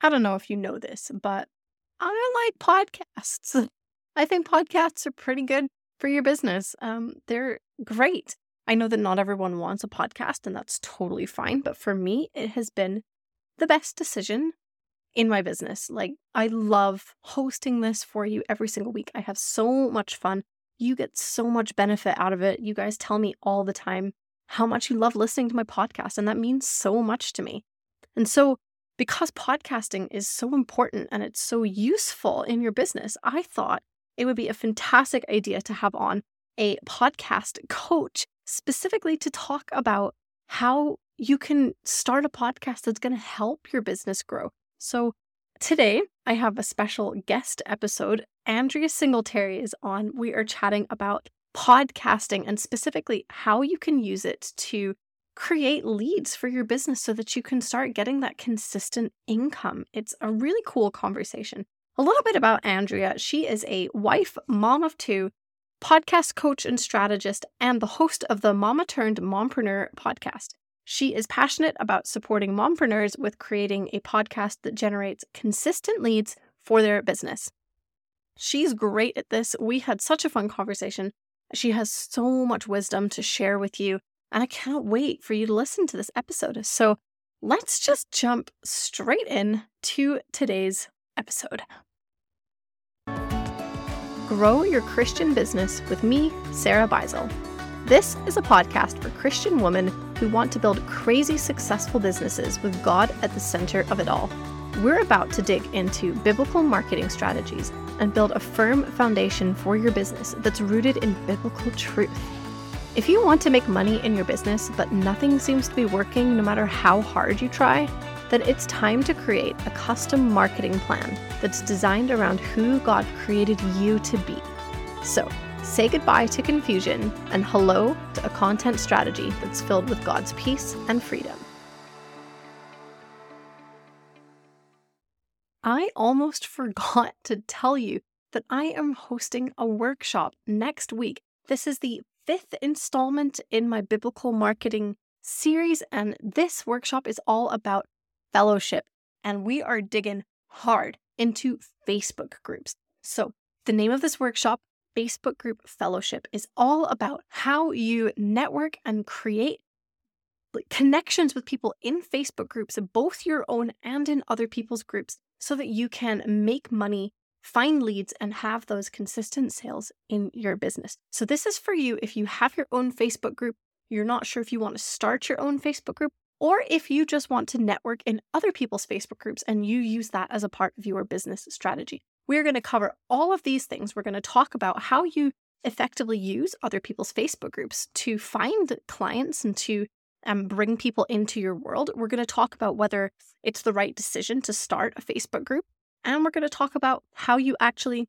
I don't know if you know this, but I don't like podcasts. I think podcasts are pretty good for your business. Um, they're great. I know that not everyone wants a podcast, and that's totally fine. But for me, it has been the best decision in my business. Like, I love hosting this for you every single week. I have so much fun. You get so much benefit out of it. You guys tell me all the time how much you love listening to my podcast, and that means so much to me. And so, because podcasting is so important and it's so useful in your business, I thought it would be a fantastic idea to have on a podcast coach specifically to talk about how you can start a podcast that's going to help your business grow. So, today I have a special guest episode. Andria Singletary is on. We are chatting about podcasting and specifically how you can use it to create leads for your business so that you can start getting that consistent income. It's a really cool conversation. A little bit about Andria. She is a wife, mom of two, podcast coach and strategist, and the host of the Mama Turned Mompreneur podcast. She is passionate about supporting mompreneurs with creating a podcast that generates consistent leads for their business. She's great at this. We had such a fun conversation. She has so much wisdom to share with you, and I can't wait for you to listen to this episode. So let's just jump straight in to today's episode. Grow Your Christian Business with me, Sarah Beisel. This is a podcast for Christian women who want to build crazy successful businesses with God at the center of it all. We're about to dig into biblical marketing strategies and build a firm foundation for your business that's rooted in biblical truth. If you want to make money in your business, but nothing seems to be working no matter how hard you try, then it's time to create a custom marketing plan that's designed around who God created you to be. So, say goodbye to confusion and hello to a content strategy that's filled with God's peace and freedom. I almost forgot to tell you that I am hosting a workshop next week. This is the fifth installment in my biblical marketing series, and this workshop is all about fellowship, and we are digging hard into Facebook groups. So, the name of this workshop, Facebook Group Fellowship, is all about how you network and create connections with people in Facebook groups, both your own and in other people's groups, so that you can make money, find leads, and have those consistent sales in your business. So, this is for you if you have your own Facebook group, you're not sure if you want to start your own Facebook group, or if you just want to network in other people's Facebook groups and you use that as a part of your business strategy. We're going to cover all of these things. We're going to talk about how you effectively use other people's Facebook groups to find clients and to um, bring people into your world. We're going to talk about whether it's the right decision to start a Facebook group. And we're going to talk about how you actually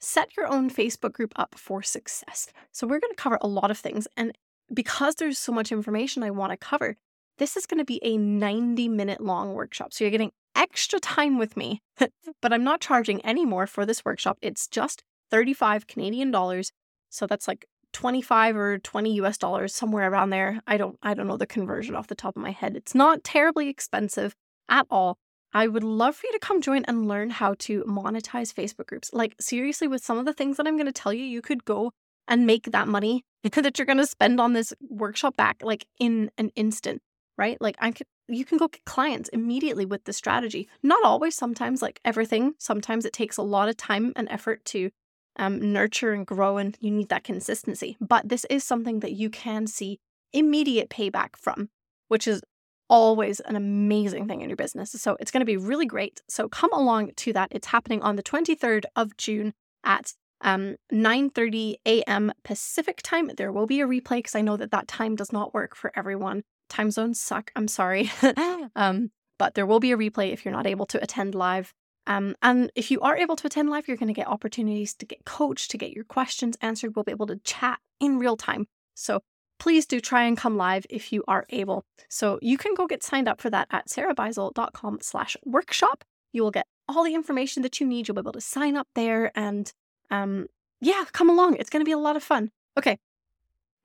set your own Facebook group up for success. So, we're going to cover a lot of things. And because there's so much information I want to cover, this is going to be a 90 minute long workshop. So you're getting extra time with me, but I'm not charging any more for this workshop. It's just 35 Canadian dollars. So that's like 25 or 20 US dollars somewhere around there. I don't I don't know the conversion off the top of my head. It's not terribly expensive at all. I would love for you to come join and learn how to monetize Facebook groups. Like seriously with some of the things that I'm going to tell you, you could go and make that money that you're going to spend on this workshop back like in an instant right? Like I could you can go get clients immediately with the strategy. Not always, sometimes like everything. Sometimes it takes a lot of time and effort to um, nurture and grow, and you need that consistency. But this is something that you can see immediate payback from, which is always an amazing thing in your business. So it's going to be really great. So come along to that. It's happening on the 23rd of June at um, 9:30 a.m. Pacific time. There will be a replay because I know that that time does not work for everyone time zones suck. I'm sorry. um, but there will be a replay if you're not able to attend live. Um, and if you are able to attend live, you're going to get opportunities to get coached, to get your questions answered. We'll be able to chat in real time. So please do try and come live if you are able. So you can go get signed up for that at sarahbeisel.com slash workshop. You will get all the information that you need. You'll be able to sign up there and um, yeah, come along. It's going to be a lot of fun. Okay.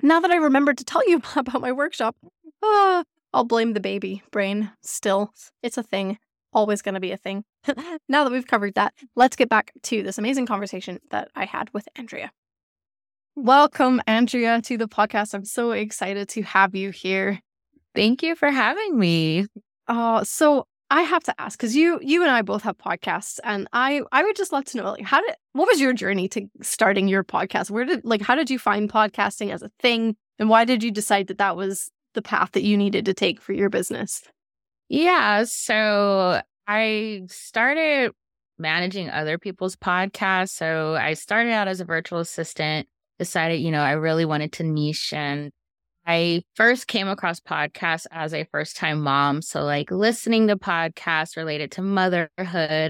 Now that I remembered to tell you about my workshop, ah, I'll blame the baby brain still. It's a thing always going to be a thing. now that we've covered that, let's get back to this amazing conversation that I had with Andria. Welcome, Andria, to the podcast. I'm so excited to have you here. Thank you for having me. Uh, so I have to ask because you you and I both have podcasts, and I I would just love to know like how did what was your journey to starting your podcast? Where did like how did you find podcasting as a thing, and why did you decide that that was the path that you needed to take for your business? Yeah, so I started managing other people's podcasts. So I started out as a virtual assistant decided, you know, I really wanted to niche and I first came across podcasts as a first time mom. So, like listening to podcasts related to motherhood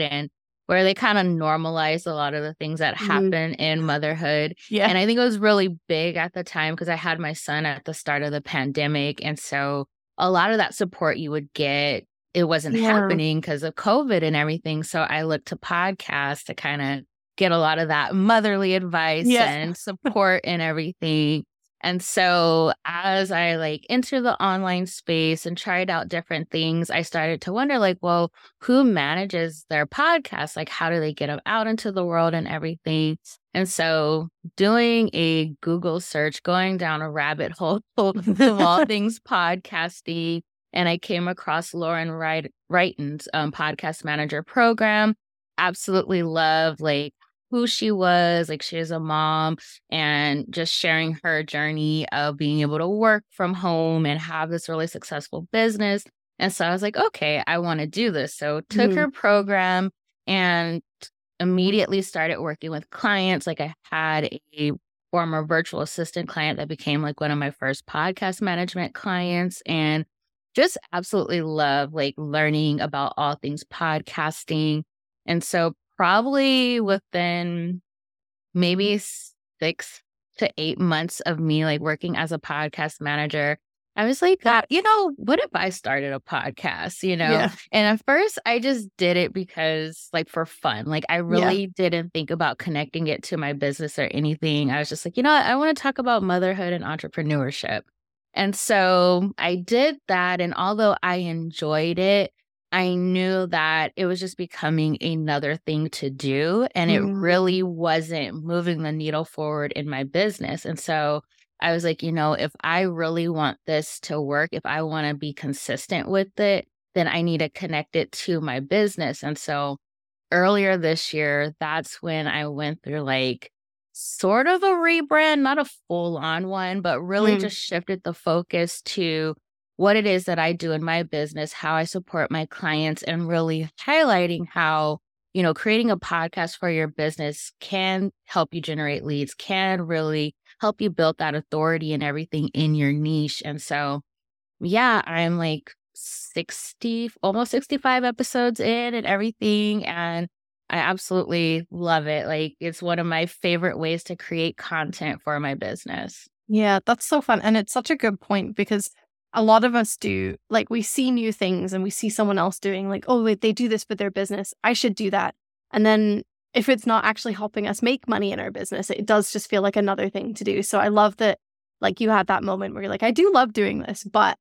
and where they kind of normalize a lot of the things that mm-hmm. happen in motherhood. Yeah. And I think it was really big at the time because I had my son at the start of the pandemic. And so, a lot of that support you would get, it wasn't yeah. happening because of COVID and everything. So, I looked to podcasts to kind of get a lot of that motherly advice yeah. and support and everything. And so as I like enter the online space and tried out different things, I started to wonder like, well, who manages their podcast? Like how do they get them out into the world and everything? And so doing a Google search, going down a rabbit hole of all things podcasting, and I came across Lauren Wright- Wrighton's um, podcast manager program. Absolutely love like who she was. Like she is a mom and just sharing her journey of being able to work from home and have this really successful business. And so I was like, okay, I want to do this. So took mm-hmm. her program and immediately started working with clients. Like I had a former virtual assistant client that became like one of my first podcast management clients and just absolutely love like learning about all things podcasting. And so probably within maybe six to eight months of me like working as a podcast manager, I was like, God, you know, what if I started a podcast, you know? Yeah. And at first I just did it because like for fun. Like I really yeah. didn't think about connecting it to my business or anything. I was just like, you know, what? I want to talk about motherhood and entrepreneurship. And so I did that. And although I enjoyed it, I knew that it was just becoming another thing to do. And it mm. really wasn't moving the needle forward in my business. And so I was like, you know, if I really want this to work, if I want to be consistent with it, then I need to connect it to my business. And so earlier this year, that's when I went through like sort of a rebrand, not a full on one, but really mm. just shifted the focus to what it is that I do in my business, how I support my clients, and really highlighting how, you know, creating a podcast for your business can help you generate leads, can really help you build that authority and everything in your niche. And so, yeah, I'm like 60, almost 65 episodes in and everything. And I absolutely love it. Like, it's one of my favorite ways to create content for my business. Yeah, that's so fun. And it's such a good point because a lot of us do like we see new things and we see someone else doing like oh wait they do this with their business. I should do that. And then if it's not actually helping us make money in our business it does just feel like another thing to do. So i love that like you had that moment where you're like i do love doing this but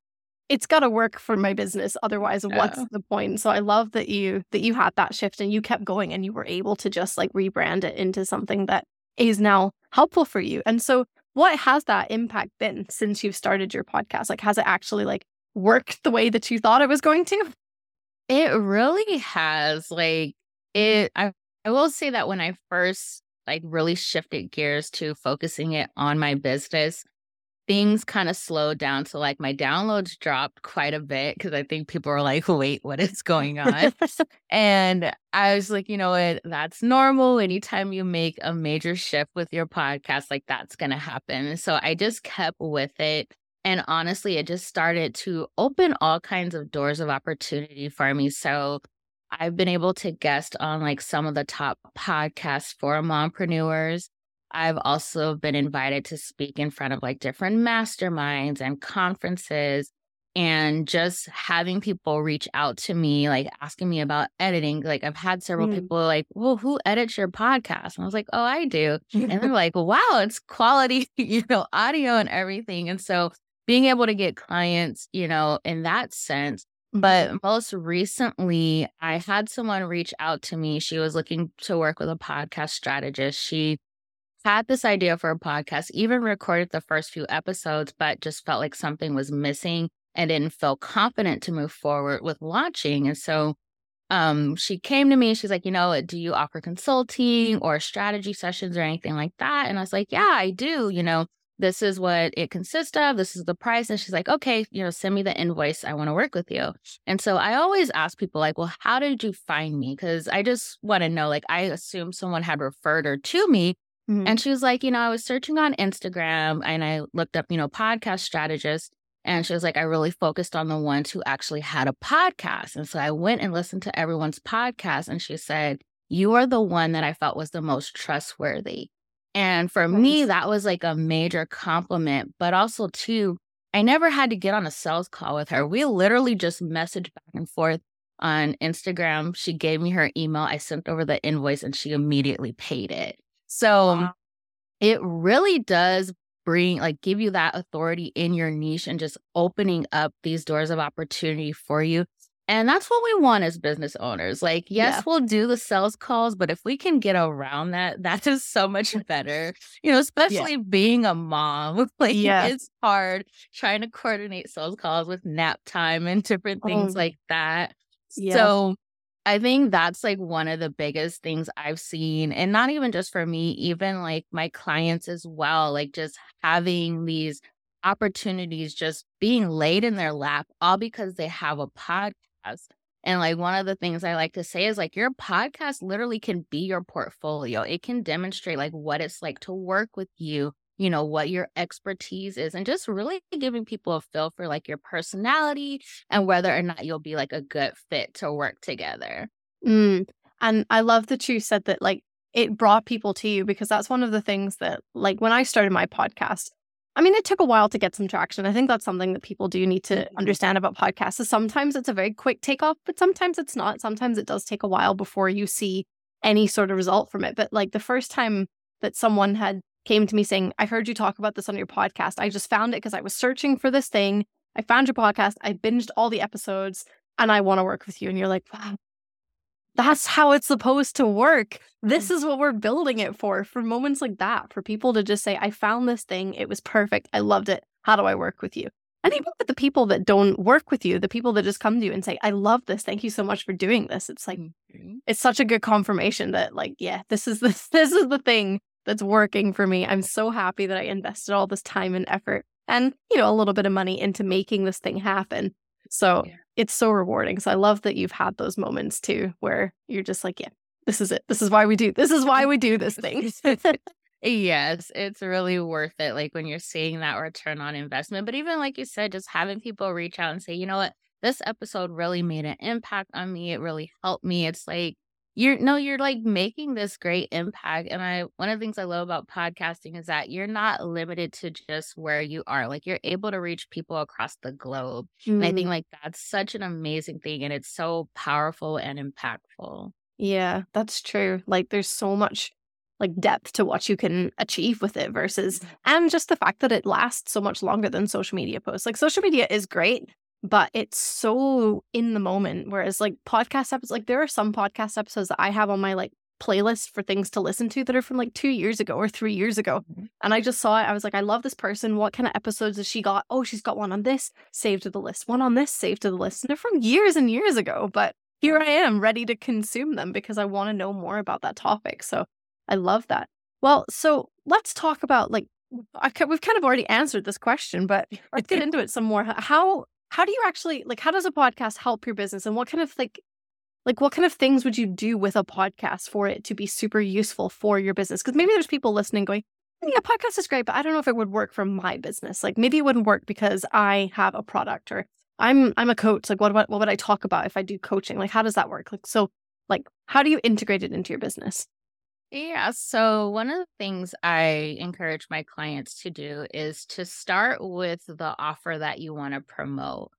it's got to work for my business otherwise yeah. what's the point? So i love that you that you had that shift and you kept going and you were able to just like rebrand it into something that is now helpful for you. And so what has that impact been since you've started your podcast? Like, has it actually like worked the way that you thought it was going to? It really has. Like it, I, I will say that when I first like really shifted gears to focusing it on my business, things kind of slowed down. So like my downloads dropped quite a bit because I think people were like, wait, what is going on? and I was like, you know what? That's normal. Anytime you make a major shift with your podcast, like that's going to happen. So I just kept with it. And honestly, it just started to open all kinds of doors of opportunity for me. So I've been able to guest on like some of the top podcasts for mompreneurs. I've also been invited to speak in front of like different masterminds and conferences and just having people reach out to me, like asking me about editing. Like I've had several mm. people like, well, who edits your podcast? And I was like, oh, I do. and they're like, wow, it's quality, you know, audio and everything. And so being able to get clients, you know, in that sense But most recently, I had someone reach out to me. She was looking to work with a podcast strategist. She had this idea for a podcast, even recorded the first few episodes, but just felt like something was missing and didn't feel confident to move forward with launching. And so um, she came to me. She's like, you know, do you offer consulting or strategy sessions or anything like that? And I was like, yeah, I do. You know, this is what it consists of. This is the price. And she's like, okay, you know, send me the invoice. I want to work with you. And so I always ask people, like, well, how did you find me? Because I just want to know, like, I assume someone had referred her to me. Mm-hmm. And she was like, you know, I was searching on Instagram and I looked up, you know, podcast strategists. And she was like, I really focused on the ones who actually had a podcast. And so I went and listened to everyone's podcast. And she said, You are the one that I felt was the most trustworthy. And for nice. me, that was like a major compliment. But also, too, I never had to get on a sales call with her. We literally just messaged back and forth on Instagram. She gave me her email. I sent over the invoice and she immediately paid it. So wow. it really does bring like give you that authority in your niche and just opening up these doors of opportunity for you and that's what we want as business owners like yes yeah. we'll do the sales calls but if we can get around that that is so much better you know especially yeah. being a mom like yeah. it's hard trying to coordinate sales calls with nap time and different things oh. like that yeah. so I think that's like one of the biggest things I've seen. And not even just for me, even like my clients as well, like just having these opportunities just being laid in their lap, all because they have a podcast. And like one of the things I like to say is like your podcast literally can be your portfolio. It can demonstrate like what it's like to work with you you know, what your expertise is and just really giving people a feel for like your personality and whether or not you'll be like a good fit to work together. Mm. And I love that you said that like it brought people to you because that's one of the things that like when I started my podcast, I mean, it took a while to get some traction. I think that's something that people do need to mm-hmm. understand about podcasts. Is sometimes it's a very quick takeoff, but sometimes it's not. Sometimes it does take a while before you see any sort of result from it. But like the first time that someone had came to me saying, I heard you talk about this on your podcast. I just found it because I was searching for this thing. I found your podcast. I binged all the episodes and I want to work with you. And you're like, wow, that's how it's supposed to work. This is what we're building it for, for moments like that, for people to just say, I found this thing. It was perfect. I loved it. How do I work with you? And even with the people that don't work with you, the people that just come to you and say, I love this. Thank you so much for doing this. It's like, mm-hmm. it's such a good confirmation that, like, yeah, this is the, this is the thing that's working for me. I'm so happy that I invested all this time and effort and, you know, a little bit of money into making this thing happen. So yeah. it's so rewarding. So I love that you've had those moments too where you're just like, yeah, this is it. This is why we do. This is why we do this thing. yes, it's really worth it. Like when you're seeing that return on investment. But even like you said, just having people reach out and say, you know what, this episode really made an impact on me. It really helped me. It's like you're no you're like making this great impact and i one of the things i love about podcasting is that you're not limited to just where you are like you're able to reach people across the globe mm. and i think mm. like that's such an amazing thing and it's so powerful and impactful yeah that's true like there's so much like depth to what you can achieve with it versus and just the fact that it lasts so much longer than social media posts like social media is great but it's so in the moment. Whereas like podcast episodes, like there are some podcast episodes that I have on my like playlist for things to listen to that are from like two years ago or three years ago. Mm-hmm. And I just saw it. I was like, I love this person. What kind of episodes has she got? Oh, she's got one on this, saved to the list, one on this, saved to the list. And they're from years and years ago. But here I am ready to consume them because I want to know more about that topic. So I love that. Well, so let's talk about like I, we've kind of already answered this question, but let's get into it some more. How how do you actually like how does a podcast help your business and what kind of like like what kind of things would you do with a podcast for it to be super useful for your business? Because maybe there's people listening going hmm, yeah podcast is great but i don't know if it would work for my business. Like maybe it wouldn't work because i have a product or i'm i'm a coach like what, what what would i talk about if i do coaching? Like how does that work? Like so like how do you integrate it into your business yeah. So, one of the things I encourage my clients to do is to start with the offer that you want to promote.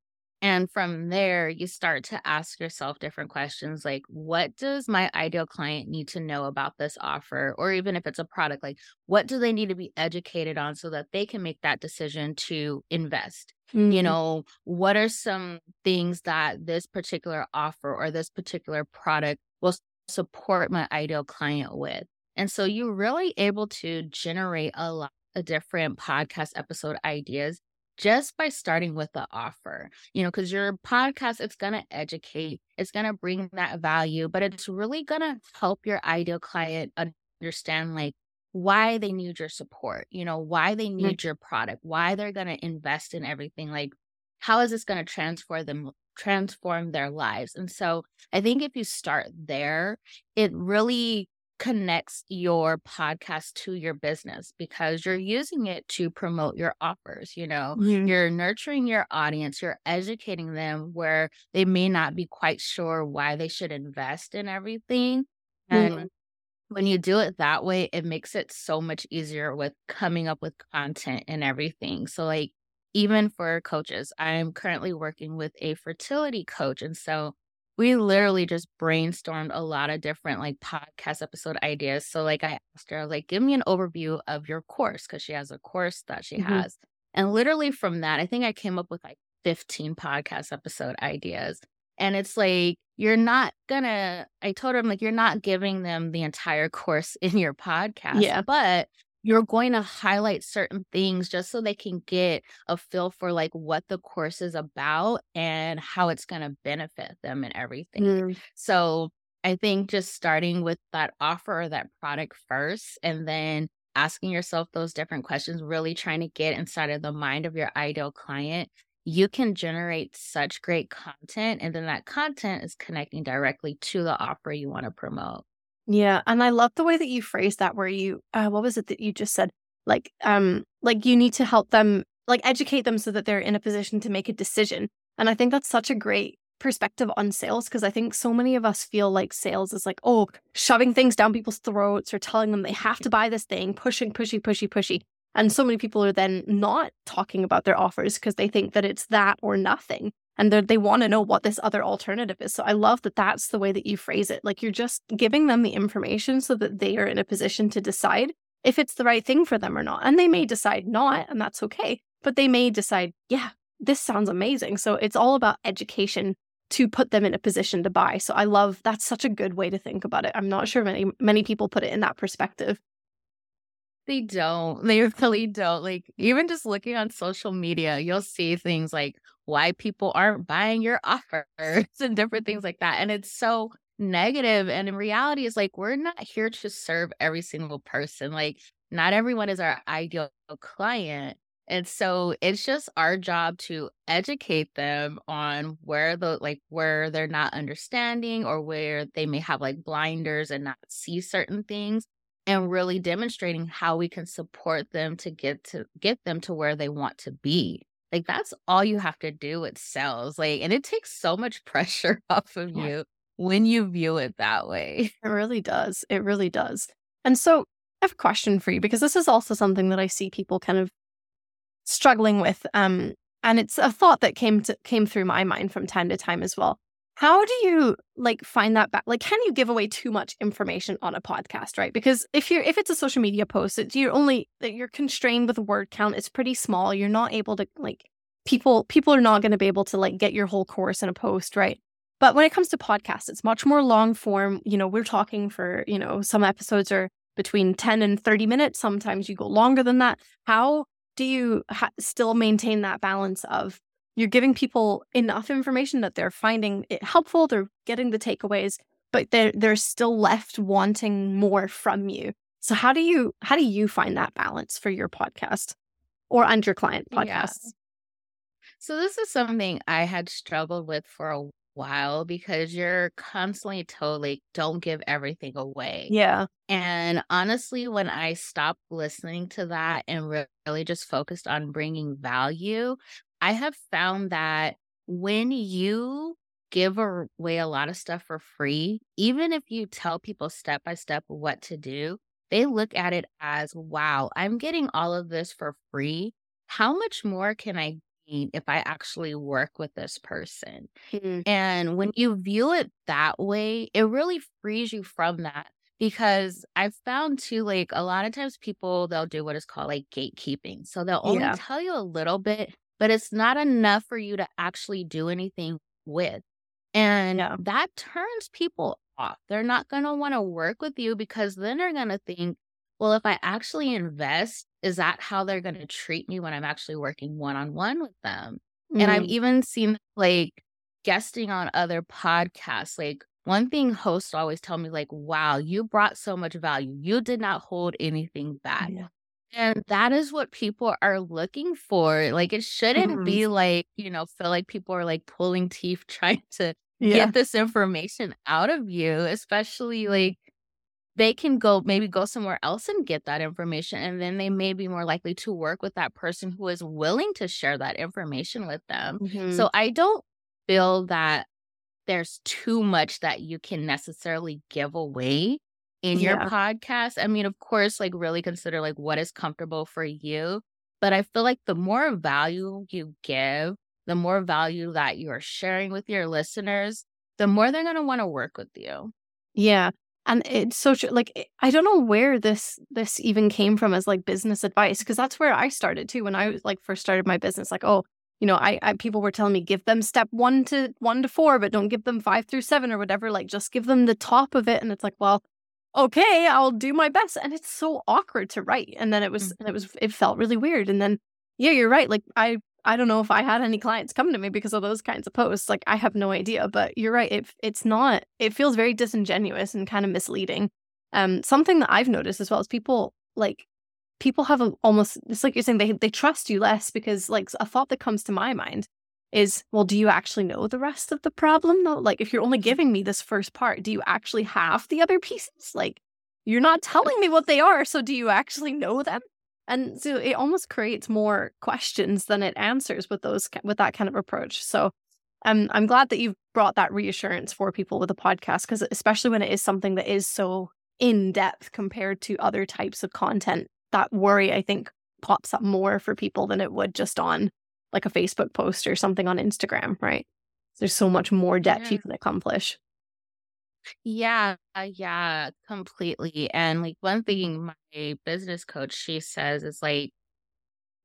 And from there, you start to ask yourself different questions like, what does my ideal client need to know about this offer? Or even if it's a product, like, what do they need to be educated on so that they can make that decision to invest? Mm-hmm. You know, what are some things that this particular offer or this particular product will support my ideal client with? And so you're really able to generate a lot of different podcast episode ideas just by starting with the offer, you know, because your podcast, it's going to educate, it's going to bring that value, but it's really going to help your ideal client understand like why they need your support, you know, why they need your product, why they're going to invest in everything. Like, how is this going to transform them? Transform their lives and so i think if you start there it really connects your podcast to your business because you're using it to promote your offers you know mm-hmm. you're nurturing your audience you're educating them where they may not be quite sure why they should invest in everything and mm-hmm. when you do it that way it makes it so much easier with coming up with content and everything so like even for coaches i'm currently working with a fertility coach and so we literally just brainstormed a lot of different like podcast episode ideas. So like I asked her, like, give me an overview of your course because she has a course that she mm-hmm. has. And literally from that, I think I came up with like 15 podcast episode ideas. And it's like, you're not gonna, I told her, I'm like, you're not giving them the entire course in your podcast. Yeah. But you're going to highlight certain things just so they can get a feel for like what the course is about and how it's going to benefit them and everything. Mm. So I think just starting with that offer or that product first and then asking yourself those different questions, really trying to get inside of the mind of your ideal client, you can generate such great content. And then that content is connecting directly to the offer you want to promote. Yeah, and I love the way that you phrased that where you uh, what was it that you just said? Like um like you need to help them like educate them so that they're in a position to make a decision. And I think that's such a great perspective on sales because I think so many of us feel like sales is like, oh, shoving things down people's throats or telling them they have to buy this thing, pushing, pushy, pushy, pushy. And so many people are then not talking about their offers because they think that it's that or nothing and they want to know what this other alternative is. So I love that that's the way that you phrase it. Like you're just giving them the information so that they are in a position to decide if it's the right thing for them or not. And they may decide not, and that's okay. But they may decide, yeah, this sounds amazing. So it's all about education to put them in a position to buy. So I love that's such a good way to think about it. I'm not sure many many people put it in that perspective. They don't. They really don't. Like, even just looking on social media, you'll see things like why people aren't buying your offers and different things like that. And it's so negative. And in reality, it's like, we're not here to serve every single person. Like, not everyone is our ideal client. And so it's just our job to educate them on where the like where they're not understanding or where they may have like blinders and not see certain things and really demonstrating how we can support them to get to get them to where they want to be. Like that's all you have to do with sales like and it takes so much pressure off of yeah. you when you view it that way. It really does it really does. And so i have a question for you because this is also something that i see people kind of struggling with um and it's a thought that came to came through my mind from time to time as well how do you like find that back like can you give away too much information on a podcast right? Because if you're if it's a social media post it's you're only you're constrained with word count it's pretty small you're not able to like people people are not going to be able to like get your whole course in a post right? But when it comes to podcasts it's much more long form you know we're talking for you know some episodes are between 10 and 30 minutes sometimes you go longer than that. How do you ha- still maintain that balance of you're giving people enough information that they're finding it helpful, they're getting the takeaways, but they're they're still left wanting more from you. So how do you how do you find that balance for your podcast or and your client podcasts? Yeah. So this is something I had struggled with for a while because you're constantly told like don't give everything away. Yeah. And honestly, when I stopped listening to that and really just focused on bringing value, I have found that when you give away a lot of stuff for free, even if you tell people step by step what to do, they look at it as, wow, I'm getting all of this for free. How much more can I gain if I actually work with this person? Mhm. And when you view it that way, it really frees you from that. Because I've found too, like a lot of times people they'll do what is called like gatekeeping. So they'll only Yeah. tell you a little bit, but it's not enough for you to actually do anything with. And Yeah. that turns people off. They're not going to want to work with you because then they're going to think, well, if I actually invest, is that how they're going to treat me when I'm actually working one on one with them? And I've Mm. even seen like guesting on other podcasts. Like one thing hosts always tell me, like, wow, you brought so much value. You did not hold anything back. Yeah. And that is what people are looking for. Like it shouldn't Mhm. be like, you know, feel like people are like pulling teeth trying to Yeah. get this information out of you, especially like they can go maybe go somewhere else and get that information and then they may be more likely to work with that person who is willing to share that information with them. Mhm. So I don't feel that there's too much that you can necessarily give away in your Yeah. podcast. I mean, of course, like really consider like what is comfortable for you, but I feel like the more value you give, the more value that you're sharing with your listeners, the more they're going to want to work with you. Yeah. And it's so true. Like eh, I don't know where this this even came from as like business advice because that's where I started too when I was like first started my business. Like oh, you know, I, I people were telling me give them step one to one to four, but don't give them five through seven or whatever. Like just give them the top of it, and it's like well, okay, I'll do my best. And it's so awkward to write. And then it was and it was it felt really weird. And then yeah, you're right. Like I I don't know if I had any clients come to me because of those kinds of posts. Like I have no idea, but you're right. It it's not. It feels very disingenuous and kind of misleading. Um, something that I've noticed as well is people like people have a, almost. It's like you're saying they they trust you less because like a thought that comes to my mind is, well, do you actually know the rest of the problem though? Like if you're only giving me this first part, do you actually have the other pieces? Like you're not telling me what they are, so do you actually know them? And so it almost creates more questions than it answers with those with that kind of approach. So I'm I'm glad that you've brought that reassurance for people with a podcast because especially when it is something that is so in depth compared to other types of content, that worry I think pops up more for people than it would just on like a Facebook post or something on Instagram, right? There's so much more depth Yeah. you can accomplish. Yeah, uh, yeah, completely. And like one thing my business coach she says is like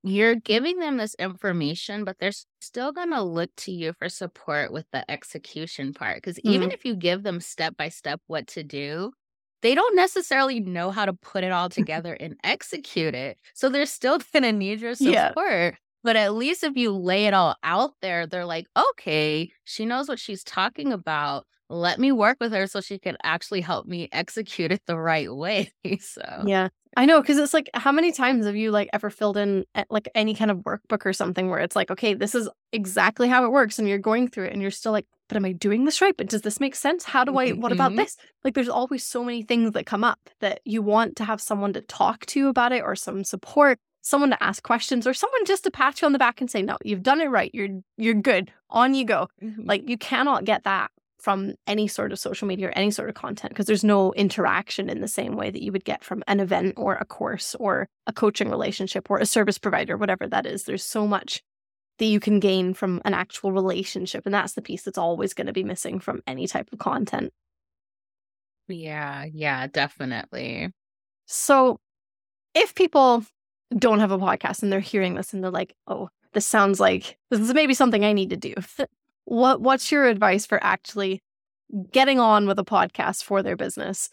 you're giving them this information, but they're still going to look to you for support with the execution part. Because even Mhm. if you give them step by step what to do, they don't necessarily know how to put it all together and execute it. So they're still going to need your Yeah. But at least if you lay it all out there, they're like, okay, she knows what she's talking about. Let me work with her so she can actually help me execute it the right way. So, Yeah. I know because it's like how many times have you like ever filled in like any kind of workbook or something where it's like okay this is exactly how it works and you're going through it and you're still like but am I doing this right but does this make sense how do I what about Mhm. this like there's always so many things that come up that you want to have someone to talk to about it or some support someone to ask questions or someone just to pat you on the back and say no you've done it right you're you're good on you go Mhm. like you cannot get that from any sort of social media or any sort of content because there's no interaction in the same way that you would get from an event or a course or a coaching relationship or a service provider, whatever that is. There's so much that you can gain from an actual relationship. And that's the piece that's always going to be missing from any type of content. yeah, yeah, definitely. So if people don't have a podcast and they're hearing this and they're like, oh, this sounds like this is maybe something I need to do. What what's your advice for actually getting on with a podcast for their business?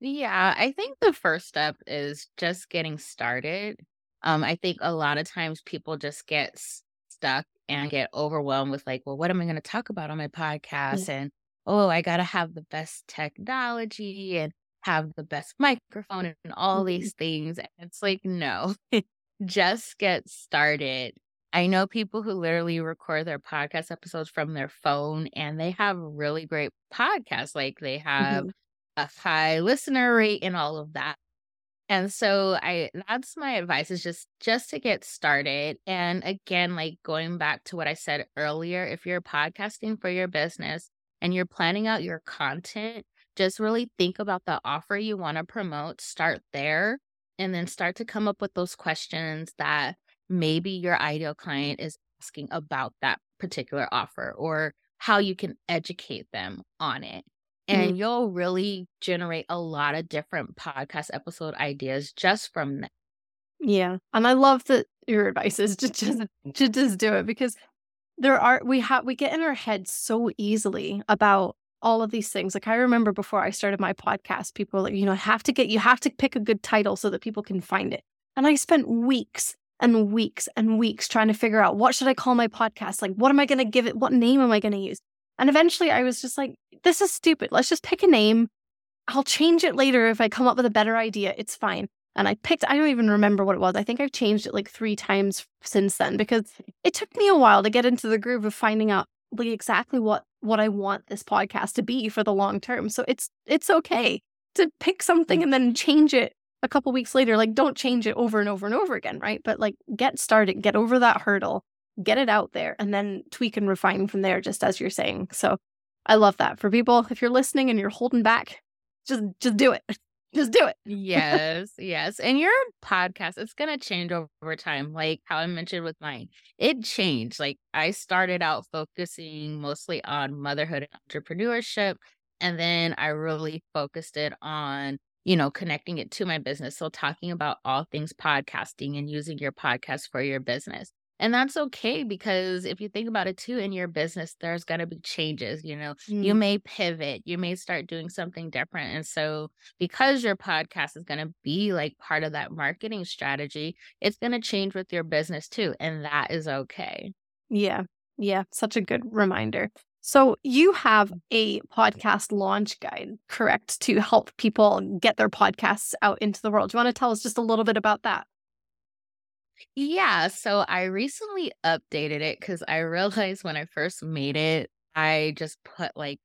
Yeah, I think the first step is just getting started. Um, I think a lot of times people just get s- stuck and get overwhelmed with like, well, what am I going to talk about on my podcast? And oh, I got to have the best technology and have the best microphone and all Mhm. these things. And it's like, no, just get started. I know people who literally record their podcast episodes from their phone and they have really great podcasts. Like they have Mhm. a high listener rate and all of that. And so I that's my advice is just just to get started. And again, like going back to what I said earlier, if you're podcasting for your business and you're planning out your content, just really think about the offer you want to promote, start there, and then start to come up with those questions that maybe your ideal client is asking about that particular offer or how you can educate them on it. And mm-hmm. you'll really generate a lot of different podcast episode ideas just from that. Yeah. And I love that your advice is to just to just do it because there are we have we get in our heads so easily about all of these things. Like I remember before I started my podcast, people like, you know, have to get you have to pick a good title so that people can find it. And I spent weeks and weeks and weeks trying to figure out what should I call my podcast? Like what am I going to give it? What name am I going to use? And eventually I was just like, this is stupid. Let's just pick a name. I'll change it later if I come up with a better idea. It's fine. And I picked, I don't even remember what it was. I think I've changed it like three times since then because it took me a while to get into the groove of finding out exactly what what I want this podcast to be for the long term. So it's it's okay to pick something mm-hmm. and then change it a couple weeks later. Like don't change it over and over and over again, right? But like get started, get over that hurdle, get it out there, and then tweak and refine from there, just as you're saying. So I love that. For people, if you're listening and you're holding back, just just do it. Just do it. yes, yes. And your podcast, it's going to change over time. Like how I mentioned with mine, it changed. Like I started out focusing mostly on motherhood and entrepreneurship. And then I really focused it on, you know, connecting it to my business. So talking about all things podcasting and using your podcast for your business. And that's okay because if you think about it too, in your business, there's going to be changes. You know, mm. you may pivot, you may start doing something different. And so, because your podcast is going to be like part of that marketing strategy, it's going to change with your business too. And that is okay. Yeah. Yeah. Such a good reminder. So, you have a podcast launch guide, correct, to help people get their podcasts out into the world. Do you want to tell us just a little bit about that? Yeah, so I recently updated it because I realized when I first made it, I just put like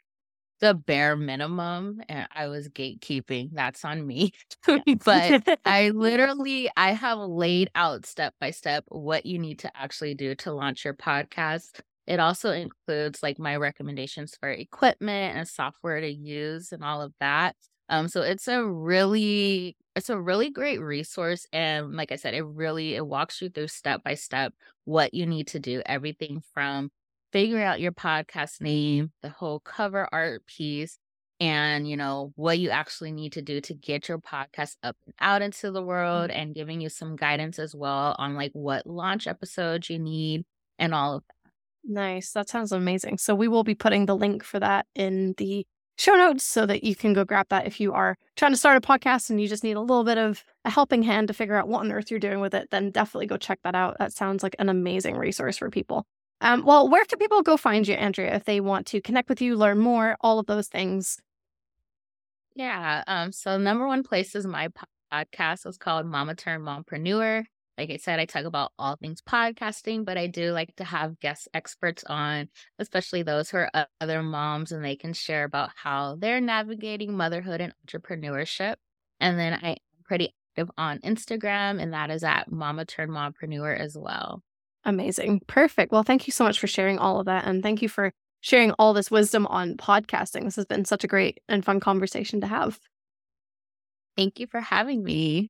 the bare minimum and I was gatekeeping. That's on me. but I literally I have laid out step by step what you need to actually do to launch your podcast. It also includes like my recommendations for equipment and software to use and all of that. Um, so it's a really it's a really great resource and like I said, it really it walks you through step by step what you need to do, everything from figuring out your podcast name, the whole cover art piece, and you know what you actually need to do to get your podcast up and out into the world mm-hmm. and giving you some guidance as well on like what launch episodes you need and all of that. Nice. That sounds amazing. So we will be putting the link for that in the show notes so that you can go grab that if you are trying to start a podcast and you just need a little bit of a helping hand to figure out what on earth you're doing with it, then definitely go check that out. That sounds like an amazing resource for people. Um, well, where can people go find you, Andria, if they want to connect with you, learn more, all of those things? Yeah. Um, so number one place is my podcast. It's called Mama Turn Mompreneur. Like I said, I talk about all things podcasting, but I do like to have guest experts on, especially those who are other moms, and they can share about how they're navigating motherhood and entrepreneurship. And then I am pretty active on Instagram, and that is at Mama Turn Mompreneur as well. Amazing. Perfect. Well, thank you so much for sharing all of that. And thank you for sharing all this wisdom on podcasting. This has been such a great and fun conversation to have. Thank you for having me.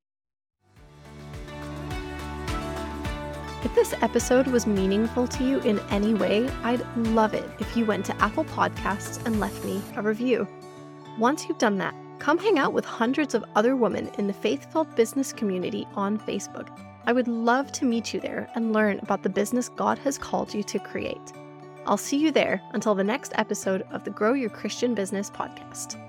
This episode was meaningful to you in any way, I'd love it if you went to Apple Podcasts and left me a review. Once you've done that, come hang out with hundreds of other women in the faith filled business community on Facebook. I would love to meet you there and learn about the business God has called you to create. I'll see you there until the next episode of the Grow Your Christian Business podcast.